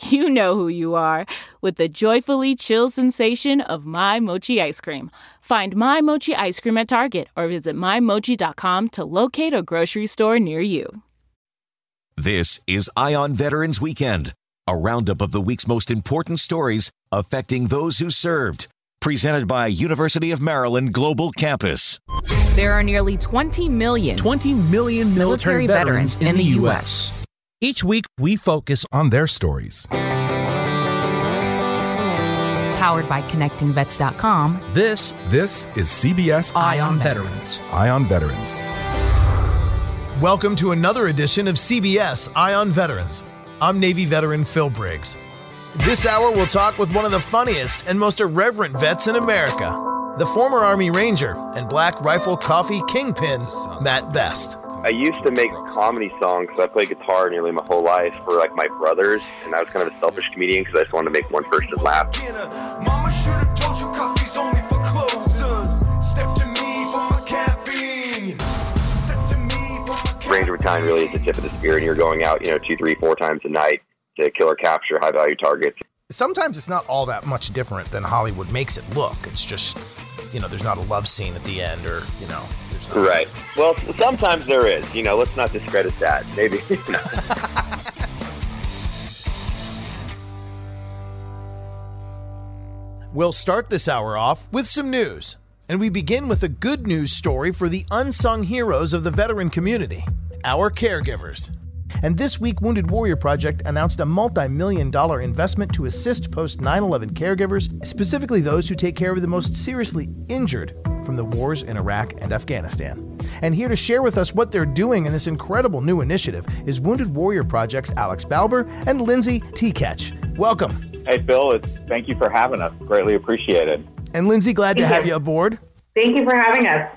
you know who you are with the joyfully chill sensation of My Mochi ice cream. Find My Mochi ice cream at Target or visit MyMochi.com to locate a grocery store near you. This is Eye on Veterans Weekend, a roundup of the week's most important stories affecting those who served. Presented by University of Maryland Global Campus. There are nearly 20 million 20 million military, military veterans, in the U.S. Each week, we focus on their stories. Powered by ConnectingVets.com, This This is CBS Eye on Veterans. Eye on Veterans. Welcome to another edition of CBS Eye on Veterans. I'm Navy veteran Phil Briggs. This hour, we'll talk with one of the funniest and most irreverent vets in America, the former Army Ranger and Black Rifle Coffee Kingpin, Mat Best. I used to make comedy songs. So I played guitar nearly my whole life for like my brothers, and I was kind of a selfish comedian because I just wanted to make one person laugh. Mama should have told you coffee's only for closers. Step to me for my caffeine. Step to me for my Ranger Battalion really is the tip of the spear, and you're going out, you know, two, three, four times a night to kill or capture high value targets. sometimes it's not all that much different than Hollywood makes it look. It's just, you know, there's not a love scene at the end, or you know, there's not, Right. Well, sometimes there is. You know, let's not discredit that. Maybe. We'll start this hour off with some news. And we begin with a good news story for the unsung heroes of the veteran community our caregivers. And this week, Wounded Warrior Project announced a multi million dollar investment to assist post 9 11 caregivers, specifically those who take care of the most seriously injured from the wars in Iraq and Afghanistan. And here to share with us what they're doing in this incredible new initiative is Wounded Warrior Project's Alex Balber and Lindsay T. Ketch. Welcome. Hey, Phil, it's, thank you for having us. Greatly appreciated. And Lindsay, glad to Thank have you. you aboard. Thank you for having us.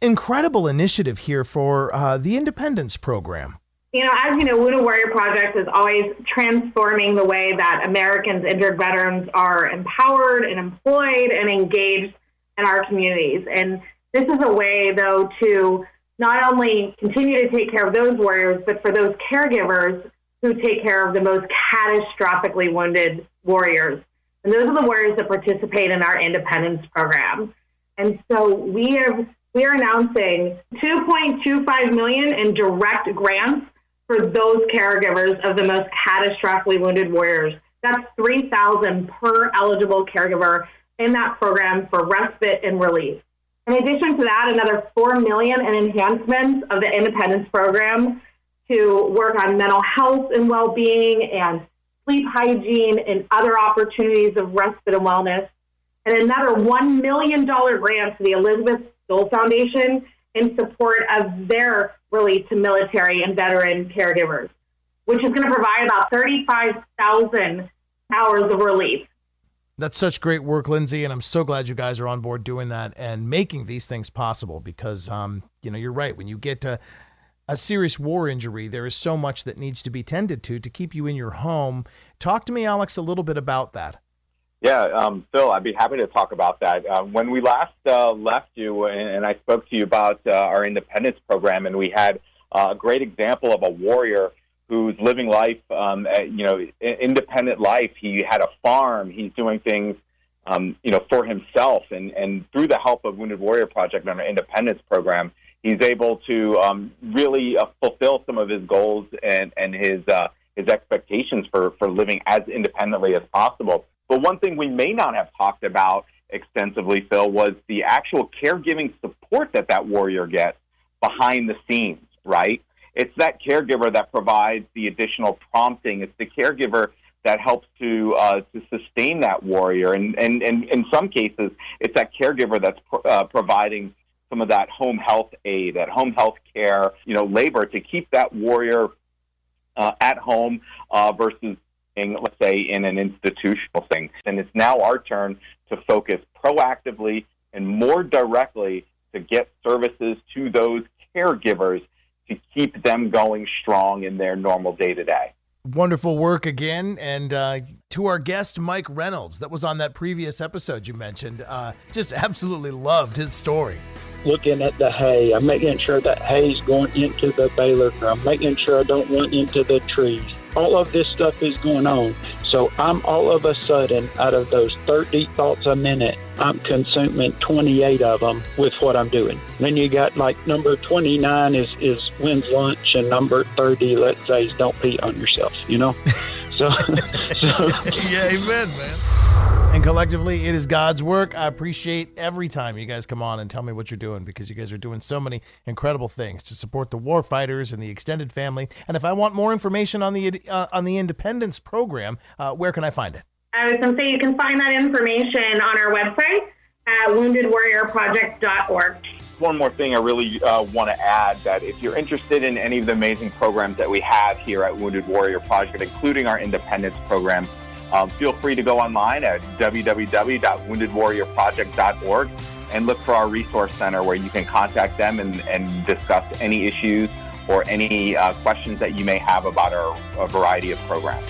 Incredible initiative here for uh, the Independence Program. You know, as you know, Wounded Warrior Project is always transforming the way that Americans, injured veterans, are empowered and employed and engaged in our communities. And this is a way, though, to not only continue to take care of those warriors, but for those caregivers who take care of the most catastrophically wounded warriors. And those are the warriors that participate in our Independence Program. And so we have we are announcing 2.25 million in direct grants for those caregivers of the most catastrophically wounded warriors. That's 3,000 per eligible caregiver in that program for respite and relief. In addition to that, another 4 million in enhancements of the Independence Program to work on mental health and well-being and sleep hygiene and other opportunities of respite and wellness and another $1 million grant to the Elizabeth Dole Foundation in support of their relief to military and veteran caregivers, which is going to provide about 35,000 hours of relief. That's such great work, Lindsay, and I'm so glad you guys are on board doing that and making these things possible because, um, you know, you're right. When you get to a serious war injury, there is so much that needs to be tended to to keep you in your home. Talk to me, Alex, a little bit about that. Yeah, um, Phil, I'd be happy to talk about that. Uh, when we last uh, left you, and, and, I spoke to you about uh, our independence program, and we had uh, a great example of a warrior who's living life, um, you know, independent life. He had a farm. He's doing things, um, you know, for himself, and and through the help of Wounded Warrior Project and our independence program, he's able to um, really uh, fulfill some of his goals and and his uh, his expectations for for living as independently as possible. But one thing we may not have talked about extensively, Phil, was the actual caregiving support that that warrior gets behind the scenes, right? It's that caregiver that provides the additional prompting. It's the caregiver that helps to uh, to sustain that warrior, and, and and in some cases, it's that caregiver that's uh, providing some of that home health aid, that home health care, you know, labor to keep that warrior uh, at home uh, versus let's say, in an institutional thing. And it's now our turn to focus proactively and more directly to get services to those caregivers to keep them going strong in their normal day to day. Wonderful work again. And uh, to our guest, Mike Reynolds, that was on that previous episode you mentioned, uh, just absolutely loved his story. Looking at the hay, I'm making sure that hay's going into the baler drum, making sure I don't run into the trees all of this stuff is going on. So I'm all of a sudden, out of those 30 thoughts a minute, I'm consuming 28 of them with what I'm doing. Then you got like number 29 is, is when's lunch, and number 30, let's say, is don't pee on yourself, you know? so, so. yeah, amen, man. And collectively, it is God's work. I appreciate every time you guys come on and tell me what you're doing because you guys are doing so many incredible things to support the war fighters and the extended family. And if I want more information on the uh, on the Independence program, uh, where can I find it? I was going to say you can find that information on our website at woundedwarriorproject.org. One more thing I really uh, want to add that if you're interested in any of the amazing programs that we have here at Wounded Warrior Project, including our Independence program, um, feel free to go online at www.woundedwarriorproject.org and look for our resource center where you can contact them and, and discuss any issues or any uh, questions that you may have about our variety of programs.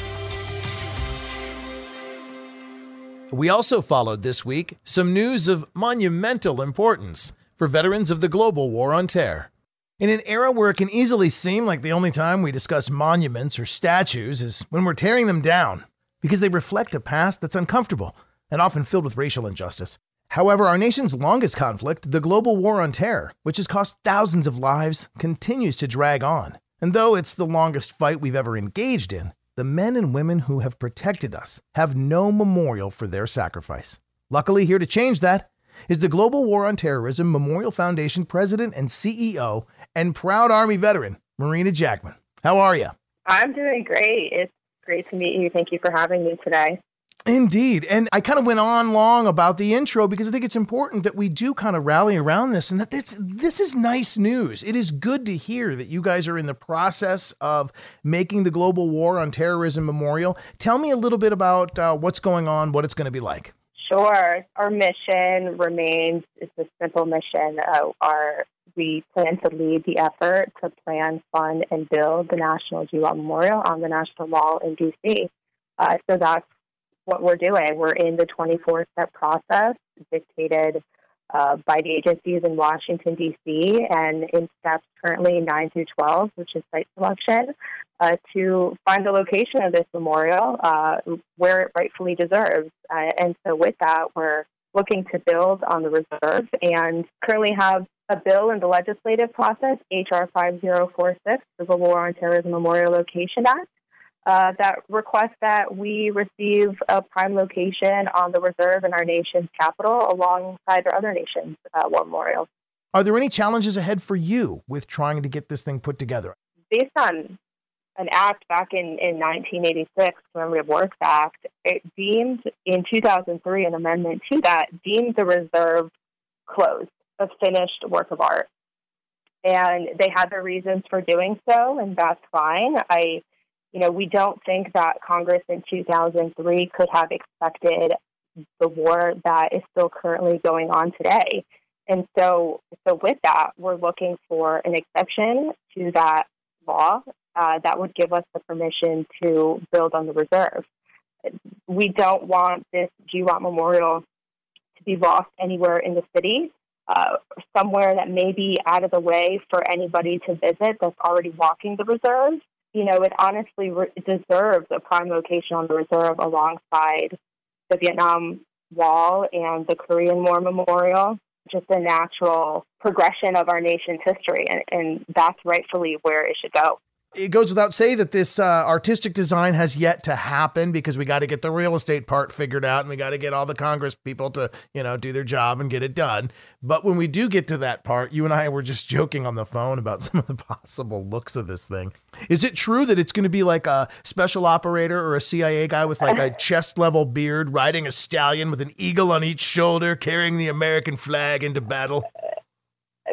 We also followed this week some news of monumental importance for veterans of the global war on terror. In an era where it can easily seem like the only time we discuss monuments or statues is when we're tearing them down, because they reflect a past that's uncomfortable and often filled with racial injustice. However, our nation's longest conflict, the global war on terror, which has cost thousands of lives, continues to drag on. And though it's the longest fight we've ever engaged in, the men and women who have protected us have no memorial for their sacrifice. Luckily, here to change that is the Global War on Terrorism Memorial Foundation president and CEO and proud Army veteran, Marina Jackman. How are you? I'm doing great. It's great to meet you. Thank you for having me today. Indeed. And I kind of went on long about the intro because I think it's important that we do kind of rally around this and that this this is nice news. It is good to hear that you guys are in the process of making the Global War on Terrorism Memorial. Tell me a little bit about uh, what's going on, what it's going to be like. Sure. Our mission remains it's a simple mission. Uh, our we plan to lead the effort to plan, fund, and build the National GWOT Memorial on the National Mall in DC. Uh, so that's what we're doing. We're in the 24 step process dictated uh, by the agencies in Washington, D.C., and in steps currently 9 through 12, which is site selection, uh, to find the location of this memorial uh, where it rightfully deserves. Uh, and so, with that, we're looking to build on the reserve and currently have a bill in the legislative process, H.R. 5046, the Global War on Terrorism Memorial Location Act, uh, that requests that we receive a prime location on the reserve in our nation's capital alongside our other nations' uh, war memorials. Are there any challenges ahead for you with trying to get this thing put together? Based on an act back in, in 1986, Commemorative Works Act, it deemed in 2003 an amendment to that deemed the reserve closed a finished work of art. And they had their reasons for doing so, and that's fine. I, you know, we don't think that Congress in 2003 could have expected the war that is still currently going on today. And so, so with that, we're looking for an exception to that law uh, that would give us the permission to build on the reserve. We don't want this GWOT Memorial to be lost anywhere in the city, uh, somewhere that may be out of the way for anybody to visit that's already walking the reserve. You know, it honestly re- deserves a prime location on the reserve alongside the Vietnam Wall and the Korean War Memorial just a natural progression of our nation's history, and, and that's rightfully where it should go. It goes without say that this uh, artistic design has yet to happen because we got to get the real estate part figured out and we got to get all the Congress people to, you know, do their job and get it done. But when we do get to that part, you and I were just joking on the phone about some of the possible looks of this thing. Is it true that it's going to be like a special operator or a CIA guy with like a chest level beard riding a stallion with an eagle on each shoulder carrying the American flag into battle?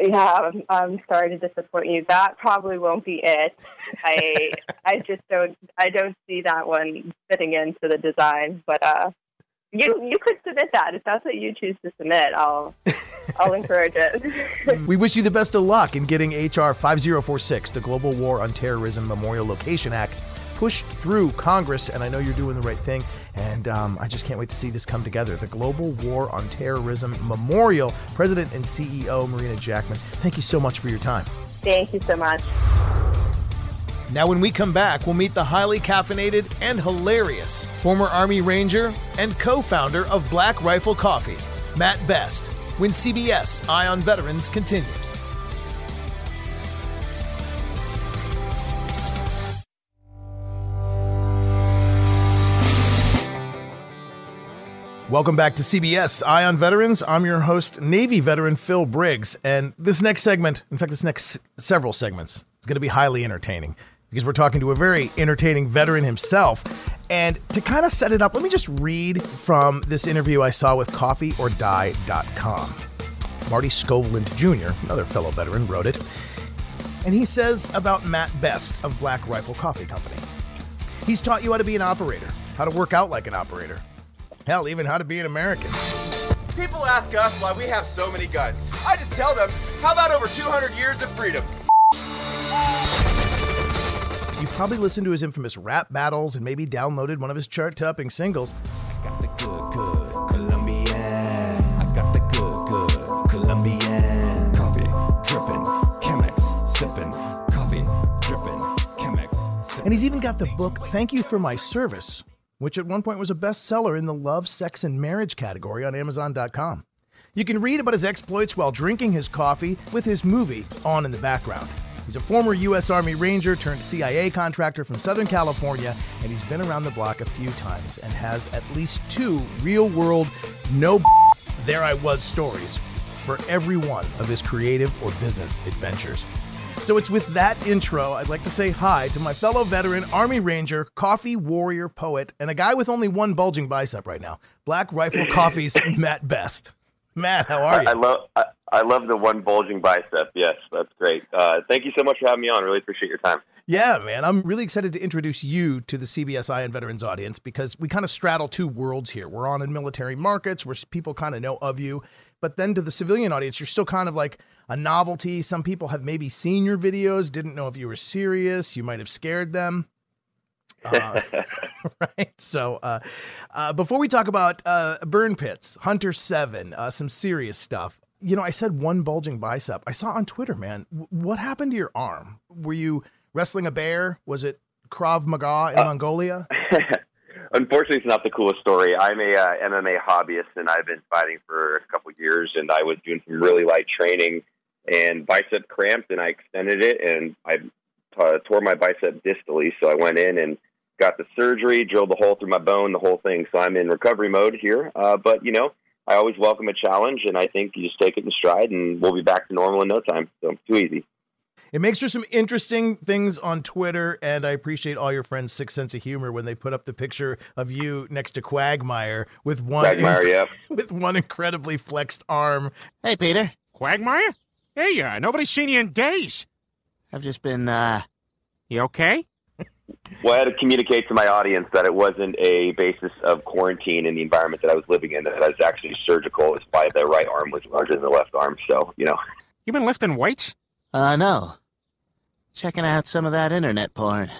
Yeah, I'm, I'm sorry to disappoint you. That probably won't be it. I I just don't I don't see that one fitting into the design. But uh, you you could submit that if that's what you choose to submit. I'll I'll encourage it. we wish you the best of luck in getting HR 5046, the Global War on Terrorism Memorial Location Act, pushed through Congress. And I know you're doing the right thing. And um, I just can't wait to see this come together. The Global War on Terrorism Memorial, President and CEO Marina Jackman, thank you so much for your time. Thank you so much. Now, when we come back, we'll meet the highly caffeinated and hilarious former Army Ranger and co founder of Black Rifle Coffee, Mat Best, when CBS Eye on Veterans continues. Welcome back to CBS Eye on Veterans. I'm your host, Navy veteran Phil Briggs. And this next segment, in fact, this next several segments, is going to be highly entertaining because we're talking to a very entertaining veteran himself. And to kind of set it up, let me just read from this interview I saw with coffeeordie.com. Marty Skovlund Jr., another fellow veteran, wrote it. And he says about Mat Best of Black Rifle Coffee Company. He's taught you how to be an operator, how to work out like an operator, hell, even how to be an American. People ask us why we have so many guns. I just tell them, how about over 200 years of freedom? You've probably listened to his infamous rap battles and maybe downloaded one of his chart topping singles. Got the good, good Colombian. I got the good, good Colombian. Coffee dripping, Chemex sipping. Coffee dripping, Chemex sipping. And he's even got the book Thank You for My Service, which at one point was a bestseller in the love, sex, and marriage category on Amazon.com. You can read about his exploits while drinking his coffee with his movie on in the background. He's a former U.S. Army Ranger turned CIA contractor from Southern California, and he's been around the block a few times and has at least two real world, no there I was stories for every one of his creative or business adventures. So it's with that intro, I'd like to say hi to my fellow veteran, Army Ranger, coffee warrior poet, and a guy with only one bulging bicep right now Black Rifle Coffee's Mat Best. Mat, how are you? I, I love I, I love the one bulging bicep. Yes, that's great. Uh, thank you so much for having me on. Really appreciate your time. Yeah, man. I'm really excited to introduce you to the CBS Eye on Veterans audience because we kind of straddle two worlds here. We're on in military markets where people kind of know of you, but then to the civilian audience, you're still kind of like a novelty. Some people have maybe seen your videos, didn't know if you were serious. You might have scared them. Uh, right. So, uh, uh, before we talk about uh, burn pits, Hunter Seven, uh, some serious stuff. You know, I said one bulging bicep. I saw on Twitter, man. W- what happened to your arm? Were you wrestling a bear? Was it Krav Maga in Mongolia? Unfortunately, it's not the coolest story. I'm a uh, MMA hobbyist, and I've been fighting for a couple years. And I was doing some really light training, and bicep cramped, and I extended it, and I uh, tore my bicep distally. So I went in and got the surgery, drilled the hole through my bone, the whole thing. So I'm in recovery mode here. Uh, but you know, I always welcome a challenge, and I think you just take it in stride, and we'll be back to normal in no time. So too easy. It makes for some interesting things on Twitter, and I appreciate all your friends' sick sense of humor when they put up the picture of you next to Quagmire with one Quagmire, yep. with one incredibly flexed arm. Hey, Peter. Quagmire? Hey, uh, nobody's seen you in days. I've just been, uh, you okay? Well, I had to communicate to my audience that it wasn't a basis of quarantine in the environment that I was living in. That I was actually surgical. It's why the right arm was larger than the left arm. So, you know. You've been lifting weights? Uh, no. Checking out some of that internet porn.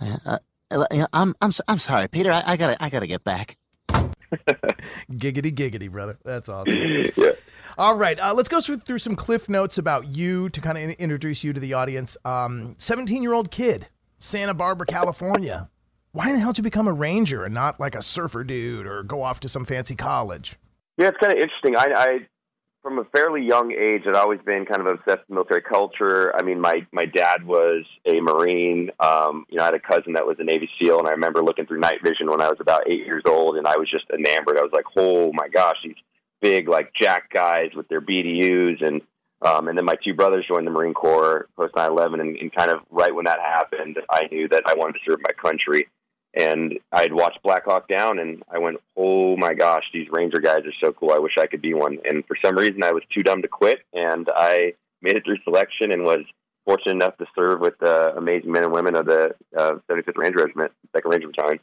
Uh, uh, I'm, I'm, I'm sorry, Peter. I, I gotta, I gotta get back. giggity, giggity, brother. That's awesome. yeah. All right, uh, let's go through, through some cliff notes about you to kind of in- introduce you to the audience. Um, 17 year old kid, Santa Barbara, California. Why in the hell did you become a ranger and not like a surfer dude or go off to some fancy college? Yeah, it's kind of interesting. I, I from a fairly young age, I'd always been kind of obsessed with military culture. I mean, my my dad was a Marine. Um, you know, I had a cousin that was a Navy SEAL, and I remember looking through night vision when I was about eight years old, and I was just enamored. I was like, oh my gosh, these big like jack guys with their BDUs, and um, and then my two brothers joined the Marine Corps post 9/11, and, and kind of right when that happened, I knew that I wanted to serve my country and I'd watched Black Hawk Down, and I went, "Oh my gosh, these Ranger guys are so cool! I wish I could be one." And for some reason, I was too dumb to quit, and I made it through selection and was fortunate enough to serve with the amazing men and women of the uh, 75th Ranger Regiment, Second Ranger Battalion.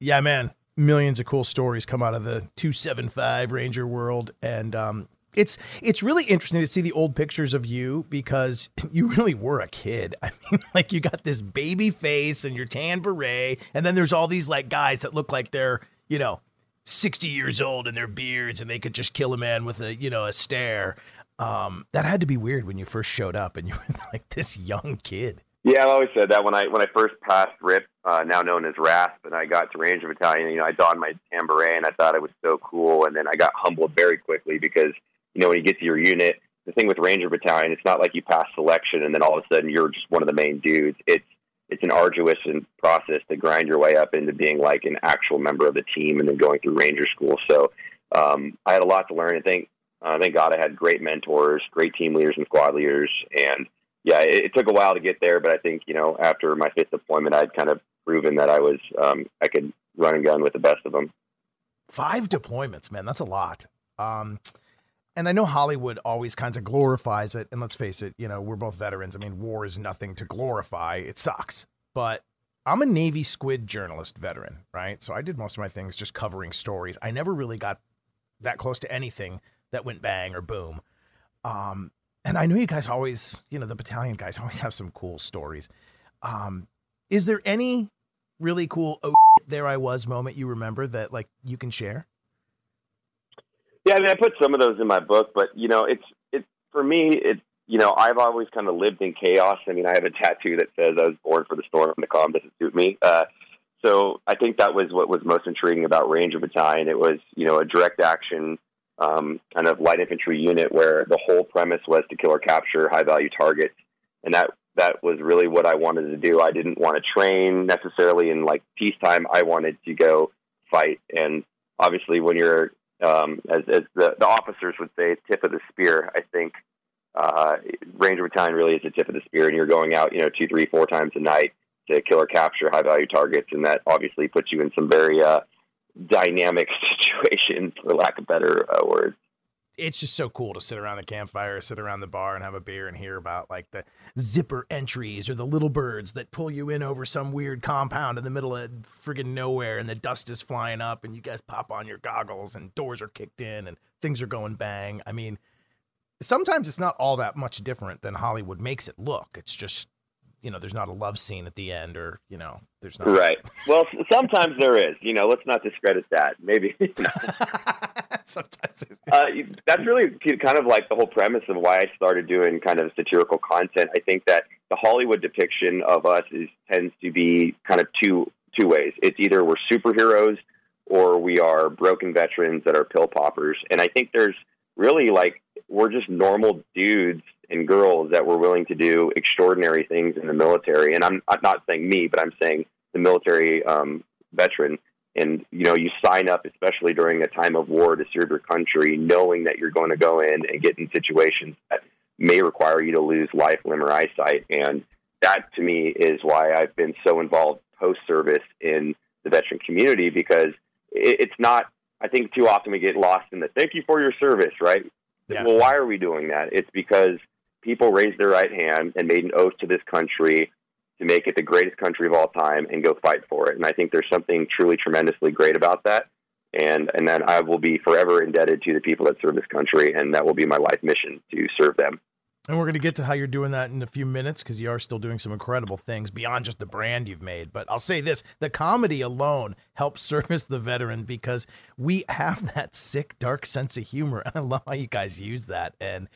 Yeah, man, millions of cool stories come out of the 275 Ranger world, and um, it's it's really interesting to see the old pictures of you because you really were a kid. I mean, like you got this baby face and your tan beret, and then there's all these like guys that look like they're you know 60 years old and their beards, and they could just kill a man with a you know a stare. Um, that had to be weird when you first showed up and you were like this young kid. Yeah, I've always said that when I when I first passed RIP, uh, now known as RASP, and I got to Ranger Battalion, you know, I donned my tan beret and I thought it was so cool, and then I got humbled very quickly because you know, when you get to your unit, the thing with Ranger Battalion, it's not like you pass selection and then all of a sudden you're just one of the main dudes. It's it's an arduous process to grind your way up into being like an actual member of the team and then going through Ranger School. So um, I had a lot to learn. And thank uh, thank God I had great mentors, great team leaders and squad leaders. And yeah, it, it took a while to get there, but I think you know after my fifth deployment, I'd kind of proven that I was um, I could run and gun with the best of them. Five deployments, man, that's a lot. Um, and I know Hollywood always kinds of glorifies it. And let's face it, you know, we're both veterans. I mean, war is nothing to glorify. It sucks. But I'm a Navy squid journalist veteran, right? So I did most of my things just covering stories. I never really got that close to anything that went bang or boom. Um, and I know you guys always, you know, the battalion guys always have some cool stories. Um, is there any really cool oh there I was moment you remember that like you can share? Yeah, I mean, I put some of those in my book, but you know, it's it for me. It you know, I've always kind of lived in chaos. I mean, I have a tattoo that says I was born for the storm and the calm doesn't suit me. Uh, so I think that was what was most intriguing about Ranger Battalion. It was you know a direct action um, kind of light infantry unit where the whole premise was to kill or capture high value targets, and that that was really what I wanted to do. I didn't want to train necessarily in like peacetime. I wanted to go fight, and obviously when you're um, as, as the, the officers would say, tip of the spear. I think uh, Ranger Battalion really is the tip of the spear, and you're going out, you know, two, three, four times a night to kill or capture high value targets, and that obviously puts you in some very uh, dynamic situations, for lack of better uh, words it's just so cool to sit around the campfire, sit around the bar, and have a beer and hear about like the zipper entries or the little birds that pull you in over some weird compound in the middle of friggin' nowhere, and the dust is flying up, and you guys pop on your goggles, and doors are kicked in, and things are going bang. I mean, sometimes it's not all that much different than Hollywood makes it look. It's just you know, there's not a love scene at the end, or you know, there's not. Right. Well, sometimes there is. You know, let's not discredit that. Maybe. You know. sometimes. Uh, that's really kind of like the whole premise of why I started doing kind of satirical content. I think that the Hollywood depiction of us is tends to be kind of two two ways. It's either we're superheroes or we are broken veterans that are pill poppers, and I think there's really like we're just normal dudes and girls that were willing to do extraordinary things in the military. And I'm, I'm not saying me, but I'm saying the military um, veteran. And you know, you sign up, especially during a time of war, to serve your country, knowing that you're going to go in and get in situations that may require you to lose life, limb, or eyesight. And that, to me, is why I've been so involved post service in the veteran community because it, it's not. I think too often we get lost in the "thank you for your service," right? Yeah. Well, why are we doing that? It's because people raised their right hand and made an oath to this country to make it the greatest country of all time and go fight for it. And I think there's something truly tremendously great about that. And and then I will be forever indebted to the people that serve this country, and that will be my life mission to serve them. And we're going to get to how you're doing that in a few minutes because you are still doing some incredible things beyond just the brand you've made. But I'll say this the comedy alone helps service the veteran because we have that sick, dark sense of humor. And I love how you guys use that. And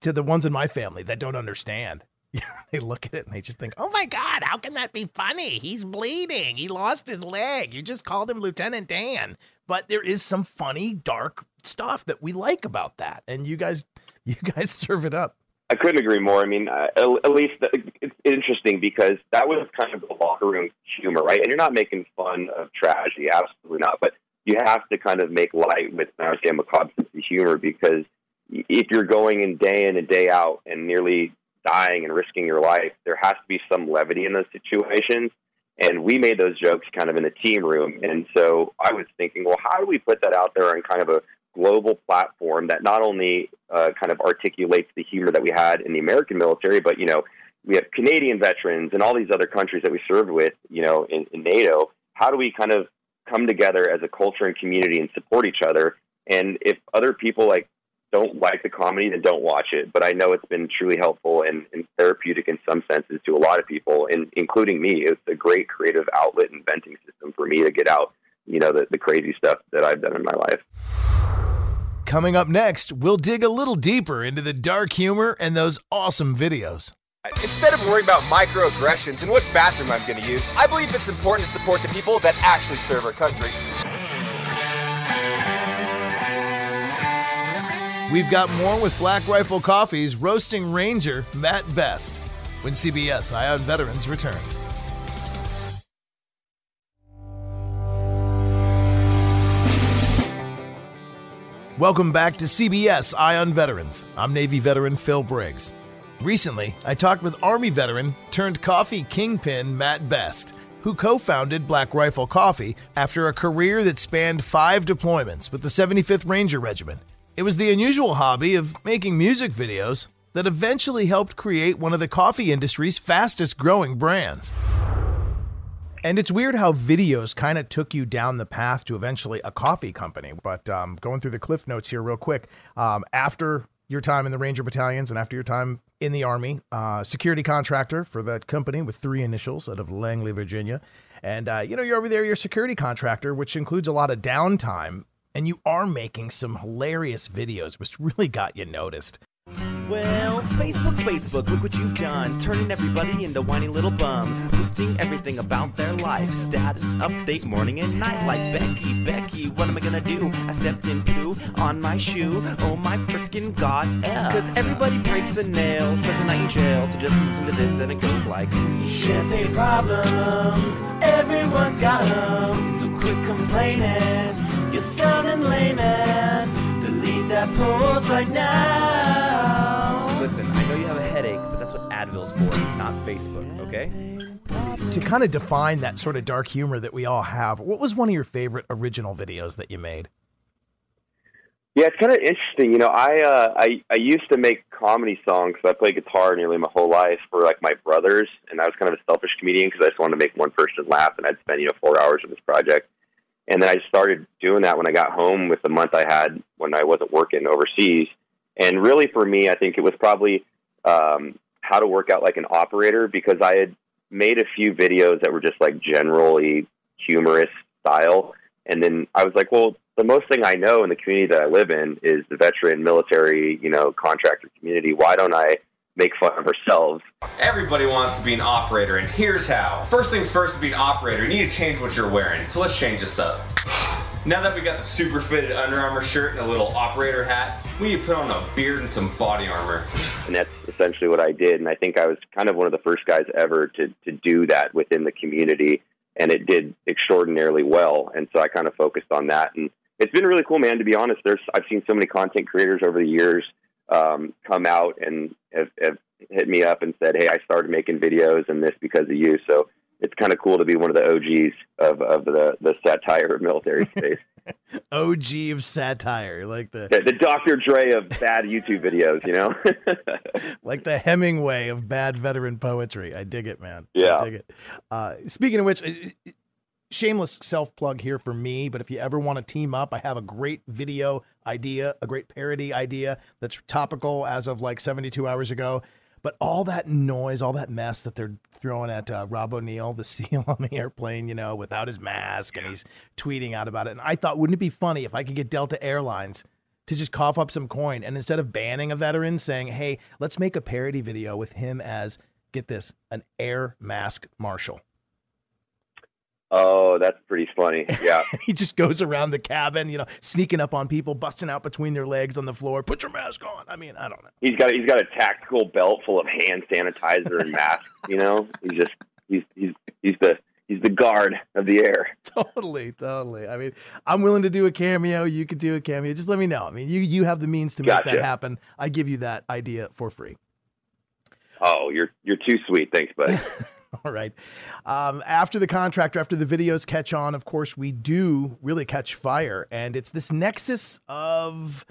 to the ones in my family that don't understand, they look at it and they just think, oh my God, how can that be funny? He's bleeding. He lost his leg. You just called him Lieutenant Dan. But there is some funny, dark stuff that we like about that. And you guys you guys serve it up. I couldn't agree more. I mean, uh, at least it's interesting because that was kind of the locker room humor, right? And you're not making fun of tragedy, absolutely not. But you have to kind of make light with Marjan McCobb's sense of humor because if you're going in day in and day out and nearly dying and risking your life, there has to be some levity in those situations. And we made those jokes kind of in the team room. And so I was thinking, well, how do we put that out there on kind of a global platform that not only uh, kind of articulates the humor that we had in the American military, but you know we have Canadian veterans and all these other countries that we served with, you know, in, in NATO. How do we kind of come together as a culture and community and support each other? And if other people like don't like the comedy, then don't watch it. But I know it's been truly helpful and, and therapeutic in some senses to a lot of people, and including me. It's a great creative outlet and venting system for me to get out, you know, the, the crazy stuff that I've done in my life. Coming up next, we'll dig a little deeper into the dark humor and those awesome videos. Instead of worrying about microaggressions and what bathroom I'm going to use, I believe it's important to support the people that actually serve our country. We've got more with Black Rifle Coffee's roasting ranger, Mat Best, when CBS Eye on Veterans returns. Welcome back to CBS Eye on Veterans. I'm Navy veteran Phil Briggs. Recently, I talked with Army veteran turned coffee kingpin Matt Best, who co founded Black Rifle Coffee after a career that spanned five deployments with the 75th Ranger Regiment. It was the unusual hobby of making music videos that eventually helped create one of the coffee industry's fastest growing brands. And it's weird how videos kind of took you down the path to eventually a coffee company. But um, going through the cliff notes here, real quick, um, after your time in the Ranger battalions and after your time in the Army, uh, security contractor for that company with three initials out of Langley, Virginia. And, uh, you know, you're over there, you're security contractor, which includes a lot of downtime. And you are making some hilarious videos, which really got you noticed. Well, Facebook, Facebook, look what you've done. Turning everybody into whiny little bums. Posting everything about their life. Status update morning and night. Like Becky, Becky, what am I gonna do? I stepped in poo on my shoe. Oh my freaking god. Cause everybody breaks a nail, spends the night in jail. So just listen to this and it goes like Champagne problems, everyone's got them. So quit complaining. You're sounding lame and delete that post right now. Listen, I know you have a headache, but that's what Advil's for, not Facebook, okay? To kind of define that sort of dark humor that we all have, what was one of your favorite original videos that you made? Yeah, it's kind of interesting. You know, I uh, I I used to make comedy songs. So I played guitar nearly my whole life for like my brothers, and I was kind of a selfish comedian because I just wanted to make one person laugh, and I'd spend you know four hours on this project. And then I started doing that when I got home with the month I had when I wasn't working overseas. And really, for me, I think it was probably um, how to work out like an operator because I had made a few videos that were just like generally humorous style. And then I was like, well, the most thing I know in the community that I live in is the veteran military, you know, contractor community. Why don't I make fun of ourselves? Everybody wants to be an operator, and here's how. First things first, to be an operator, you need to change what you're wearing. So let's change this up. Now that we got the super fitted Under Armour shirt and a little operator hat, we need to put on a beard and some body armor. And that's essentially what I did. And I think I was kind of one of the first guys ever to, to do that within the community. And it did extraordinarily well. And so I kind of focused on that. And it's been really cool, man, to be honest. There's I've seen so many content creators over the years um, come out and have, have hit me up and said, Hey, I started making videos and this because of you. So it's kind of cool to be one of the OGs of, of the, the satire of military space. OG of satire, like the Yeah, the Dr. Dre of bad YouTube videos, you know? like the Hemingway of bad veteran poetry. I dig it, man. Yeah. I dig it. Uh, speaking of which, shameless self plug here for me, but if you ever want to team up, I have a great video idea, a great parody idea that's topical as of like 72 hours ago. But all that noise, all that mess that they're throwing at uh, Rob O'Neill, the SEAL on the airplane, you know, without his mask, and he's tweeting out about it. And I thought, wouldn't it be funny if I could get Delta Airlines to just cough up some coin and instead of banning a veteran, saying, hey, let's make a parody video with him as, get this, an air mask marshal. Oh, that's pretty funny. Yeah. he just goes around the cabin, you know, sneaking up on people, busting out between their legs on the floor. Put your mask on. I mean, I don't know. He's got he's got a tactical belt full of hand sanitizer and masks, you know? He's just he's he's he's the he's the guard of the air. Totally, totally. I mean, I'm willing to do a cameo. You could do a cameo. Just let me know. I mean, you you have the means to make that happen. I give you that idea for free. Oh, you're you're too sweet. Thanks, buddy. All right. Um, after the contract, after the videos catch on, of course, we do really catch fire. And it's this nexus of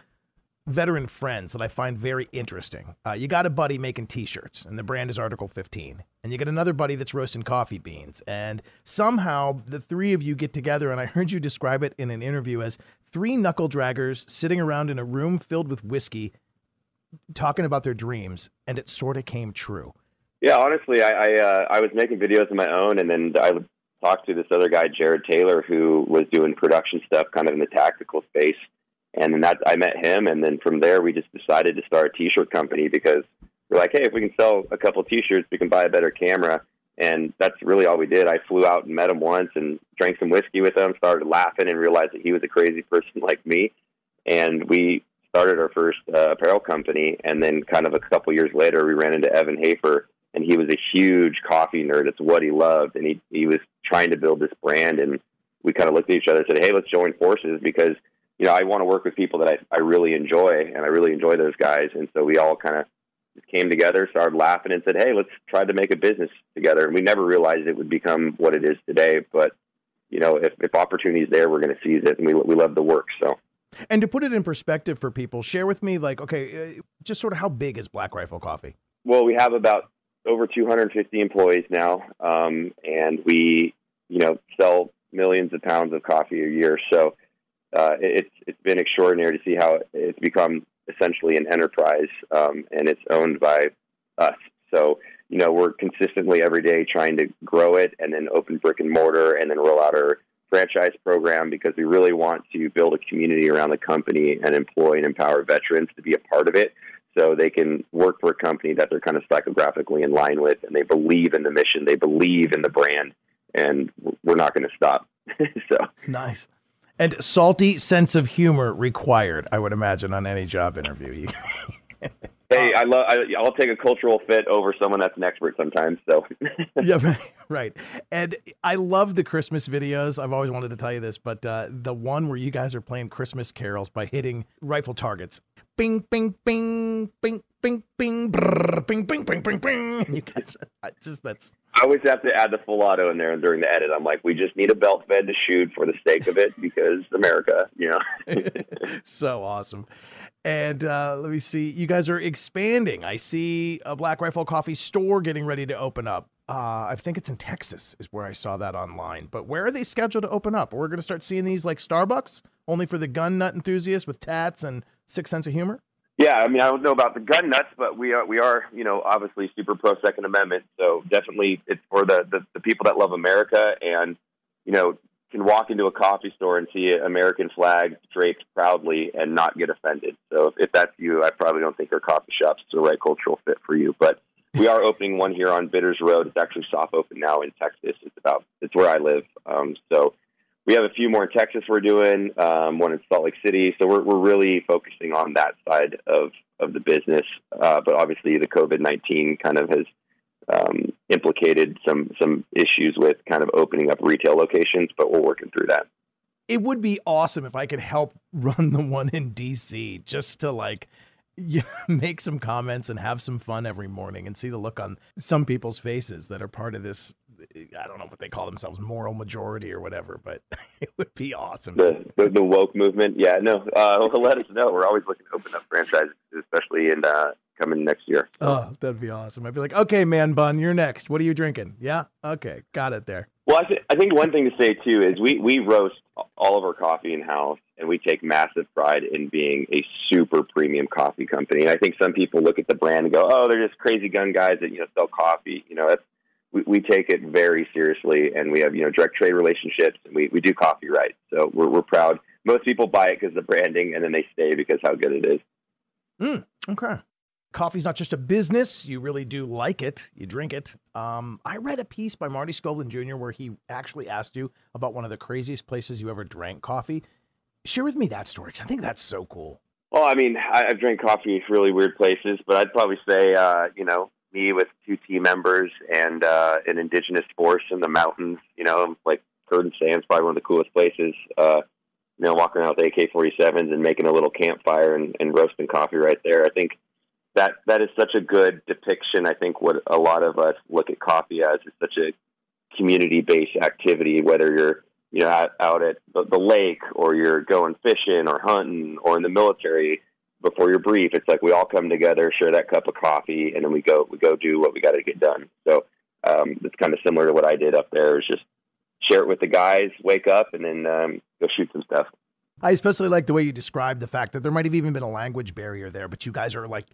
veteran friends that I find very interesting. Uh, you got a buddy making t shirts, and the brand is Article 15. And you get another buddy that's roasting coffee beans. And somehow the three of you get together, and I heard you describe it in an interview as three knuckle draggers sitting around in a room filled with whiskey talking about their dreams. And it sort of came true. Yeah, honestly, I I, uh, I was making videos of my own, and then I talked to this other guy, Jared Taylor, who was doing production stuff, kind of in the tactical space. And then that I met him, and then from there we just decided to start a T-shirt company because we're like, hey, if we can sell a couple T-shirts, we can buy a better camera. And that's really all we did. I flew out and met him once and drank some whiskey with him, started laughing, and realized that he was a crazy person like me. And we started our first uh, apparel company. And then, kind of a couple years later, we ran into Evan Hafer, and he was a huge coffee nerd. It's what he loved, and he he was trying to build this brand. And we kind of looked at each other and said, "Hey, let's join forces because you know I want to work with people that I I really enjoy, and I really enjoy those guys." And so we all kind of came together, started laughing, and said, "Hey, let's try to make a business together." And we never realized it would become what it is today, but you know, if if opportunity is there, we're going to seize it, and we we love the work. So. And to put it in perspective for people, share with me, like, okay, uh, just sort of how big is Black Rifle Coffee? Well, we have about over 250 employees now, um, and we, you know, sell millions of pounds of coffee a year. So uh, it's it's been extraordinary to see how it's become essentially an enterprise, um, and it's owned by us. So you know, we're consistently every day trying to grow it, and then open brick and mortar, and then roll out our franchise program because we really want to build a community around the company and employ and empower veterans to be a part of it so they can work for a company that they're kind of psychographically in line with and they believe in the mission, they believe in the brand, and we're not going to stop. so Nice. And salty sense of humor required, I would imagine, on any job interview. hey, I love I, I'll take a cultural fit over someone that's an expert sometimes. So yeah, right. And I love the Christmas videos. I've always wanted to tell you this, but uh, the one where you guys are playing Christmas carols by hitting rifle targets. Bing, bing, bing, bing, bing, bing, brrr, bing, bing, bing, bing, bing. And you guys, I just that's I always have to add the full auto in there during the edit. I'm like, we just need a belt fed to shoot for the sake of it because America, you know. so awesome. And uh, let me see. You guys are expanding. I see a Black Rifle Coffee store getting ready to open up. Uh, I think it's in Texas, is where I saw that online. But where are they scheduled to open up? We're going to start seeing these like Starbucks, only for the gun nut enthusiasts with tats and sick sense of humor. Yeah, I mean, I don't know about the gun nuts, but we are we are you know obviously super pro Second Amendment, so definitely it's for the the, the people that love America and you know can walk into a coffee store and see an American flag draped proudly and not get offended. So if, that's you, I probably don't think our coffee shop's is the right cultural fit for you. But we are opening one here on Bitters Road. It's actually soft open now in Texas. It's about it's where I live. Um, so we have a few more in Texas we're doing, um, one in Salt Lake City. So we're we're really focusing on that side of of the business. Uh, but obviously the COVID nineteen kind of has um, implicated some some issues with kind of opening up retail locations, but we're working through that. It would be awesome if I could help run the one in DC just to like make some comments and have some fun every morning and see the look on some people's faces that are part of this I don't know what they call themselves, moral majority or whatever, but it would be awesome. The, the the woke movement, yeah, no, uh, let us know. We're always looking to open up franchises, especially in uh, coming next year. Oh, that'd be awesome. I'd be like, okay, man bun, you're next. What are you drinking? Yeah, okay, got it there. Well, I, th- I think one thing to say too is we we roast all of our coffee in house, and we take massive pride in being a super premium coffee company. And I think some people look at the brand and go, "Oh, they're just crazy gun guys that you know sell coffee." You know, that's we, we take it very seriously, and we have you know direct trade relationships, and we, we do coffee right. So we're we're proud. Most people buy it because of the branding, and then they stay because how good it is. Mm, okay. Coffee's not just a business. You really do like it. You drink it. Um, I read a piece by Marty Skovlund Jr. where he actually asked you about one of the craziest places you ever drank coffee. Share with me that story because I think that's so cool. Well, I mean, I, I've drank coffee in really weird places, but I'd probably say, uh, you know, me with two team members and uh, an indigenous force in the mountains. You know, like Kurdistan, probably one of the coolest places. Uh, you know, walking around with AK-47s and making a little campfire and, and roasting coffee right there. I think that that is such a good depiction. I think what a lot of us look at coffee as is such a community-based activity, whether you're you know out, out at the, the lake or you're going fishing or hunting or in the military before your brief. It's like we all come together, share that cup of coffee, and then we go we go do what we got to get done. So um, it's kind of similar to what I did up there. Is just share it with the guys, wake up, and then um, go shoot some stuff. I especially like the way you described the fact that there might have even been a language barrier there, but you guys are like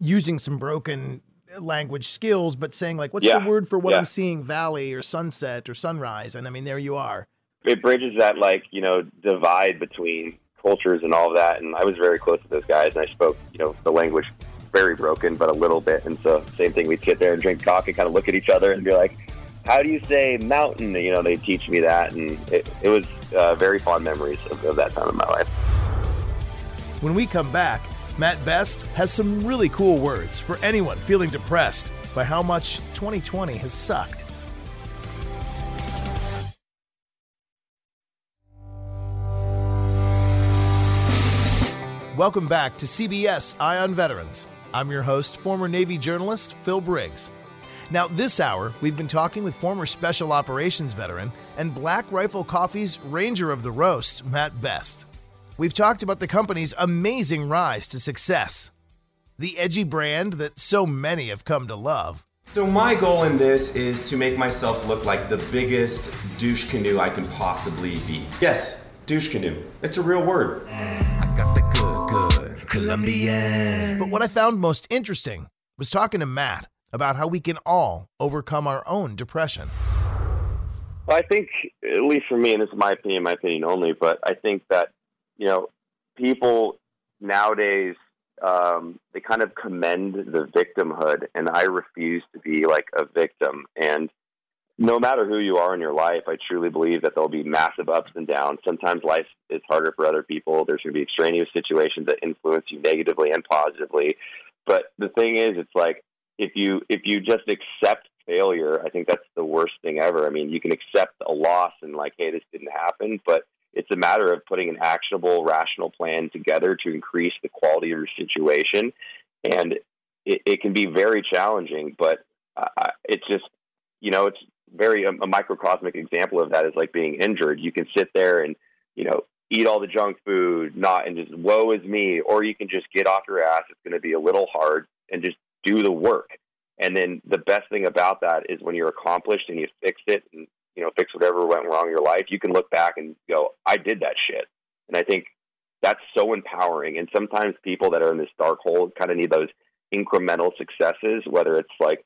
using some broken language skills, but saying like, "What's Yeah. the word for what Yeah. I'm seeing? Valley or sunset or sunrise?" And I mean, there you are. it bridges that like you know divide between cultures and all of that. And I was very close to those guys, and I spoke you know the language very broken, but a little bit. And so same thing, we'd sit there and drink coffee, kind of look at each other, and be like, "How do you say mountain?" You know, they teach me that, and it, it was uh, very fond memories of, of that time in my life. When we come back, Mat Best has some really cool words for anyone feeling depressed by how much 2020 has sucked. Welcome back to CBS Eye on Veterans. I'm your host, former Navy journalist Phil Briggs. Now, this hour, we've been talking with former Special Operations veteran and Black Rifle Coffee's Ranger of the Roast, Mat Best. We've talked about the company's amazing rise to success, the edgy brand that so many have come to love, So my goal in this is to make myself look like the biggest douche canoe I can possibly be. Yes, douche canoe. It's a real word. Colombian. But what I found most interesting was talking to Mat about how we can all overcome our own depression. Well, I think, at least for me, and this is my opinion, my opinion only, but I think that, you know, people nowadays, um, they kind of commend the victimhood, and I refuse to be like a victim. And no matter who you are in your life, I truly believe that there'll be massive ups and downs. Sometimes life is harder for other people. There's going to be extraneous situations that influence you negatively and positively. But the thing is, it's like if you if you just accept failure, I think that's the worst thing ever. I mean, you can accept a loss and like, hey, this didn't happen, but it's a matter of putting an actionable, rational plan together to increase the quality of your situation, and it, it can be very challenging. But uh, it's just, you know, it's very a, a microcosmic example of that is like being injured. You can sit there and you know eat all the junk food, not and just woe is me, or you can just get off your ass. It's going to be a little hard and just do the work. And then the best thing about that is when you're accomplished and you fix it and you know fix whatever went wrong in your life, you can look back and go, I did that shit. And I think that's so empowering. And sometimes people that are in this dark hole kind of need those incremental successes, whether it's like,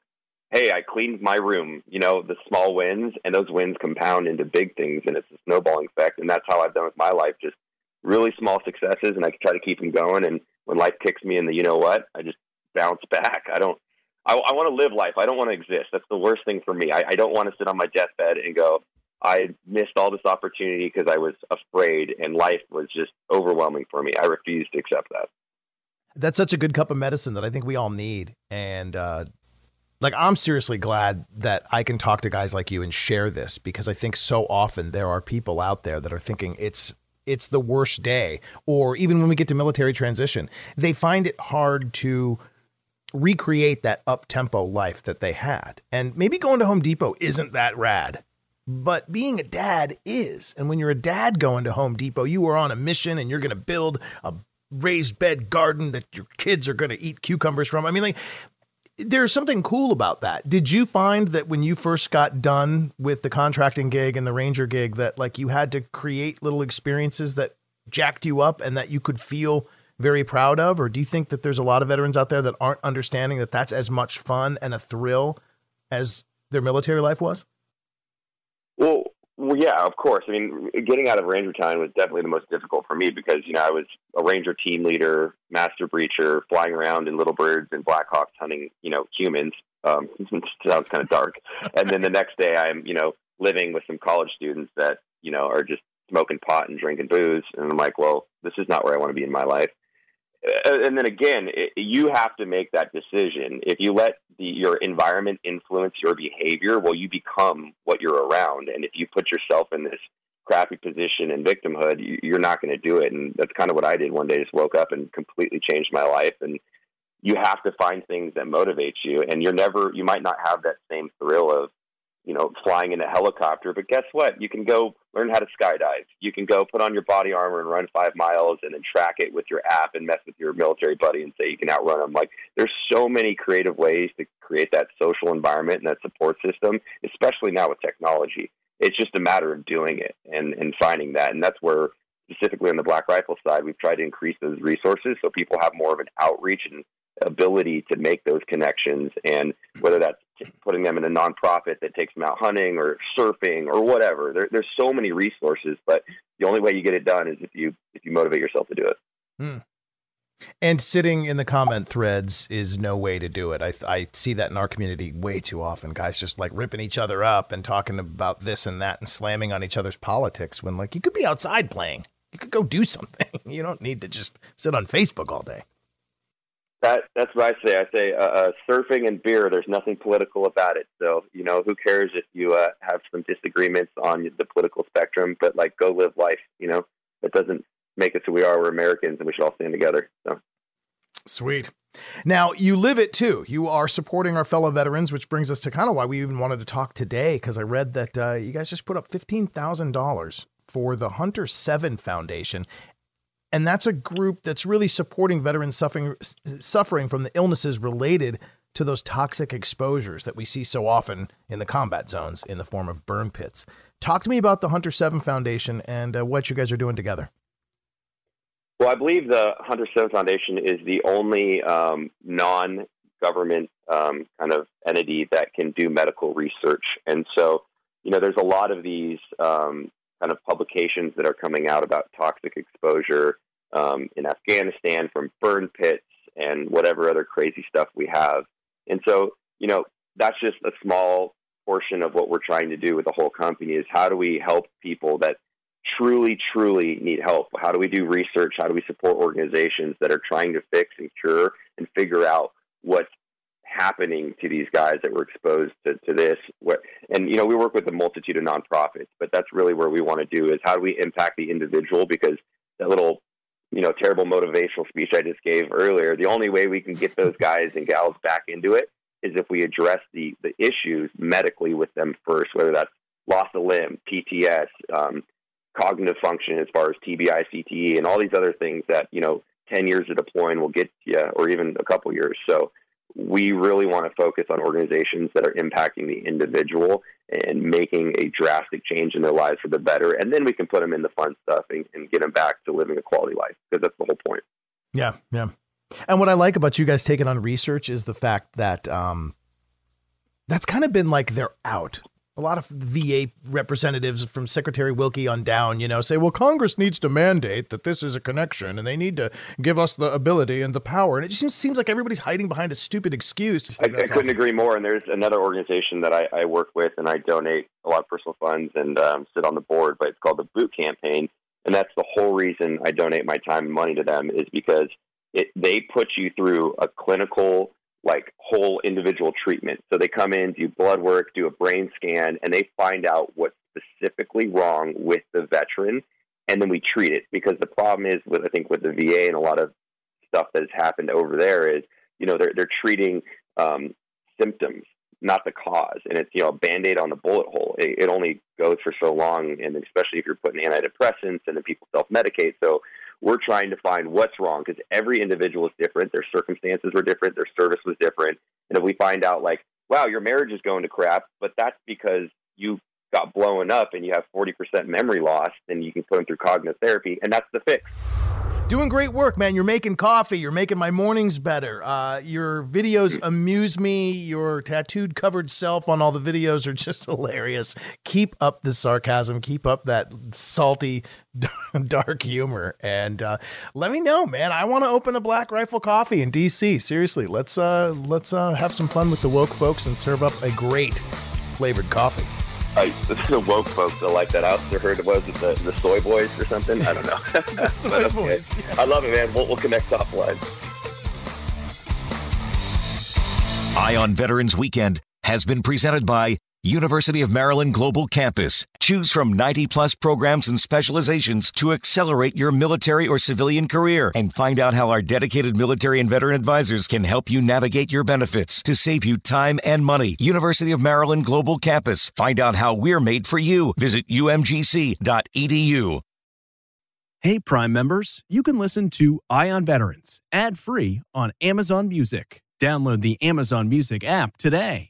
hey, I cleaned my room, you know, the small wins, and those wins compound into big things, and it's a snowballing effect. And that's how I've done with my life, just really small successes, and I try to keep them going. And when life kicks me in the, you know what, I just bounce back. I don't. I, I want to live life. I don't want to exist. That's the worst thing for me. I, I don't want to sit on my deathbed and go, I missed all this opportunity because I was afraid and life was just overwhelming for me. I refuse to accept that. That's such a good cup of medicine that I think we all need. And uh, like, I'm seriously glad that I can talk to guys like you and share this because I think so often there are people out there that are thinking it's it's the worst day, or even when we get to military transition, they find it hard to recreate that up tempo life that they had. And maybe going to Home Depot isn't that rad, but being a dad is. And when you're a dad going to Home Depot, you are on a mission and you're going to build a raised bed garden that your kids are going to eat cucumbers from. I mean, like, there's something cool about that. Did you find that when you first got done with the contracting gig and the ranger gig that like you had to create little experiences that jacked you up and that you could feel very proud of or do you think that there's a lot of veterans out there that aren't understanding that that's as much fun and a thrill as their military life was? Well, well, yeah, of course. I mean, getting out of Ranger Time was definitely the most difficult for me because you know I was a Ranger team leader, master breacher, flying around in Little Birds and Blackhawks hunting, you know, humans. Um, sounds kind of dark. and then the next day, I'm you know living with some college students that you know are just smoking pot and drinking booze, and I'm like, well, this is not where I want to be in my life. Uh, and then again, it, you have to make that decision. If you let the, your environment influence your behavior, well, you become what you're around. And if you put yourself in this crappy position and victimhood, you, you're not going to do it. And that's kind of what I did one day. Just woke up and completely changed my life. And you have to find things that motivate you. And you're never, you might not have that same thrill of you know, flying in a helicopter. But guess what? You can go learn how to skydive. You can go put on your body armor and run five miles and then track it with your app and mess with your military buddy and say you can outrun them. Like there's so many creative ways to create that social environment and that support system, especially now with technology. It's just a matter of doing it and, and finding that. And that's where specifically on the black rifle side, we've tried to increase those resources so people have more of an outreach and ability to make those connections and whether that's putting them in a nonprofit that takes them out hunting or surfing or whatever. There, there's so many resources but the only way you get it done is if you if you motivate yourself to do it. Hmm. and sitting in the comment threads is no way to do it. I, I see that in our community way too often. Guys just like ripping each other up and talking about this and that and slamming on each other's politics when like you could be outside playing. You could go do something. You don't need to just sit on facebook all day that that's what I say. I say uh, uh, surfing and beer. There's nothing political about it. So you know, who cares if you uh, have some disagreements on the political spectrum? But like, go live life. You know, it doesn't make us who we are. We're Americans, and we should all stand together. So sweet. Now you live it too. You are supporting our fellow veterans, which brings us to kind of why we even wanted to talk today. Because I read that uh, you guys just put up fifteen thousand dollars for the Hunter Seven Foundation, and that's a group that's really supporting veterans suffering suffering from the illnesses related to those toxic exposures that we see so often in the combat zones in the form of burn pits. Talk to me about the Hunter 7 Foundation and uh, what you guys are doing together. Well, I believe the Hunter 7 Foundation is the only um, non government um, kind of entity that can do medical research. And so, you know, there's a lot of these um, kind of publications that are coming out about toxic exposure um, in Afghanistan from burn pits and whatever other crazy stuff we have. And so, you know, that's just a small portion of what we're trying to do with the whole company is how do we help people that truly, truly need help? How do we do research? How do we support organizations that are trying to fix and cure and figure out what's happening to these guys that were exposed to, to this. And, you know, we work with a multitude of nonprofits, but that's really where we want to do is how do we impact the individual? Because that little, you know, terrible motivational speech I just gave earlier, the only way we can get those guys and gals back into it is if we address the, the issues medically with them first, whether that's loss of limb, PTS, um, cognitive function as far as TBI, CTE, and all these other things that, you know, 10 years of deploying will get you, or even a couple years. So we really want to focus on organizations that are impacting the individual and making a drastic change in their lives for the better. And then we can put them in the fun stuff and, and get them back to living a quality life because that's the whole point. Yeah, yeah. And what I like about you guys taking on research is the fact that um, that's kind of been like they're out a lot of VA representatives from Secretary Wilkie on down, you know, say, well, Congress needs to mandate that this is a connection and they need to give us the ability and the power. And it just seems like everybody's hiding behind a stupid excuse. I, I, couldn't awesome. agree more. And there's another organization that I, I, work with and I donate a lot of personal funds and um, sit on the board, but it's called the Boot Campaign. And that's the whole reason I donate my time and money to them is because it, they put you through a clinical like whole individual treatment. So they come in, do blood work, do a brain scan, and they find out what's specifically wrong with the veteran, and then we treat it. Because the problem is with I think with the VA and a lot of stuff that has happened over there is you know they're they're treating um, symptoms, not the cause. And it's you know a band aid on the bullet hole. It, it only goes for so long, and especially if you're putting antidepressants and then people self medicate. So we're trying to find what's wrong because every individual is different. Their circumstances were different. Their service was different. And if we find out like, wow, your marriage is going to crap, but that's because you got blown up and you have 40% memory loss, then you can put them through cognitive therapy, and that's the fix. Doing great work, man. You're making coffee. You're making my mornings better. Uh, your videos amuse me. Your tattooed covered self on all the videos are just hilarious. Keep up the sarcasm. Keep up that salty, dark humor. And uh, let me know, man. I want to open a Black Rifle Coffee in DC. Seriously, let's uh, let's uh, have some fun with the woke folks and serve up a great flavored coffee. I, the woke folks that like that out. heard it was the, the soy boys or something? I don't know. the soy okay. boys. Yeah. I love it, man. We'll, we'll connect offline. Eye on Veterans Weekend has been presented by University of Maryland Global Campus. Choose from 90 plus programs and specializations to accelerate your military or civilian career and find out how our dedicated military and veteran advisors can help you navigate your benefits to save you time and money. University of Maryland Global Campus. Find out how we're made for you. Visit umgc.edu. Hey, Prime members, you can listen to Eye on Veterans ad free on Amazon Music. Download the Amazon Music app today.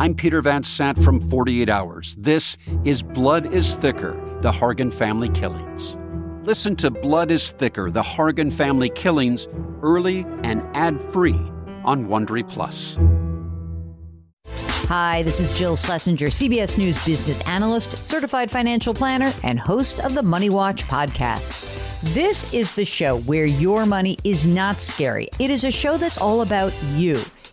I'm Peter Van Sant from 48 Hours. This is Blood is Thicker The Hargan Family Killings. Listen to Blood is Thicker The Hargan Family Killings early and ad free on Wondery Plus. Hi, this is Jill Schlesinger, CBS News business analyst, certified financial planner, and host of the Money Watch podcast. This is the show where your money is not scary. It is a show that's all about you.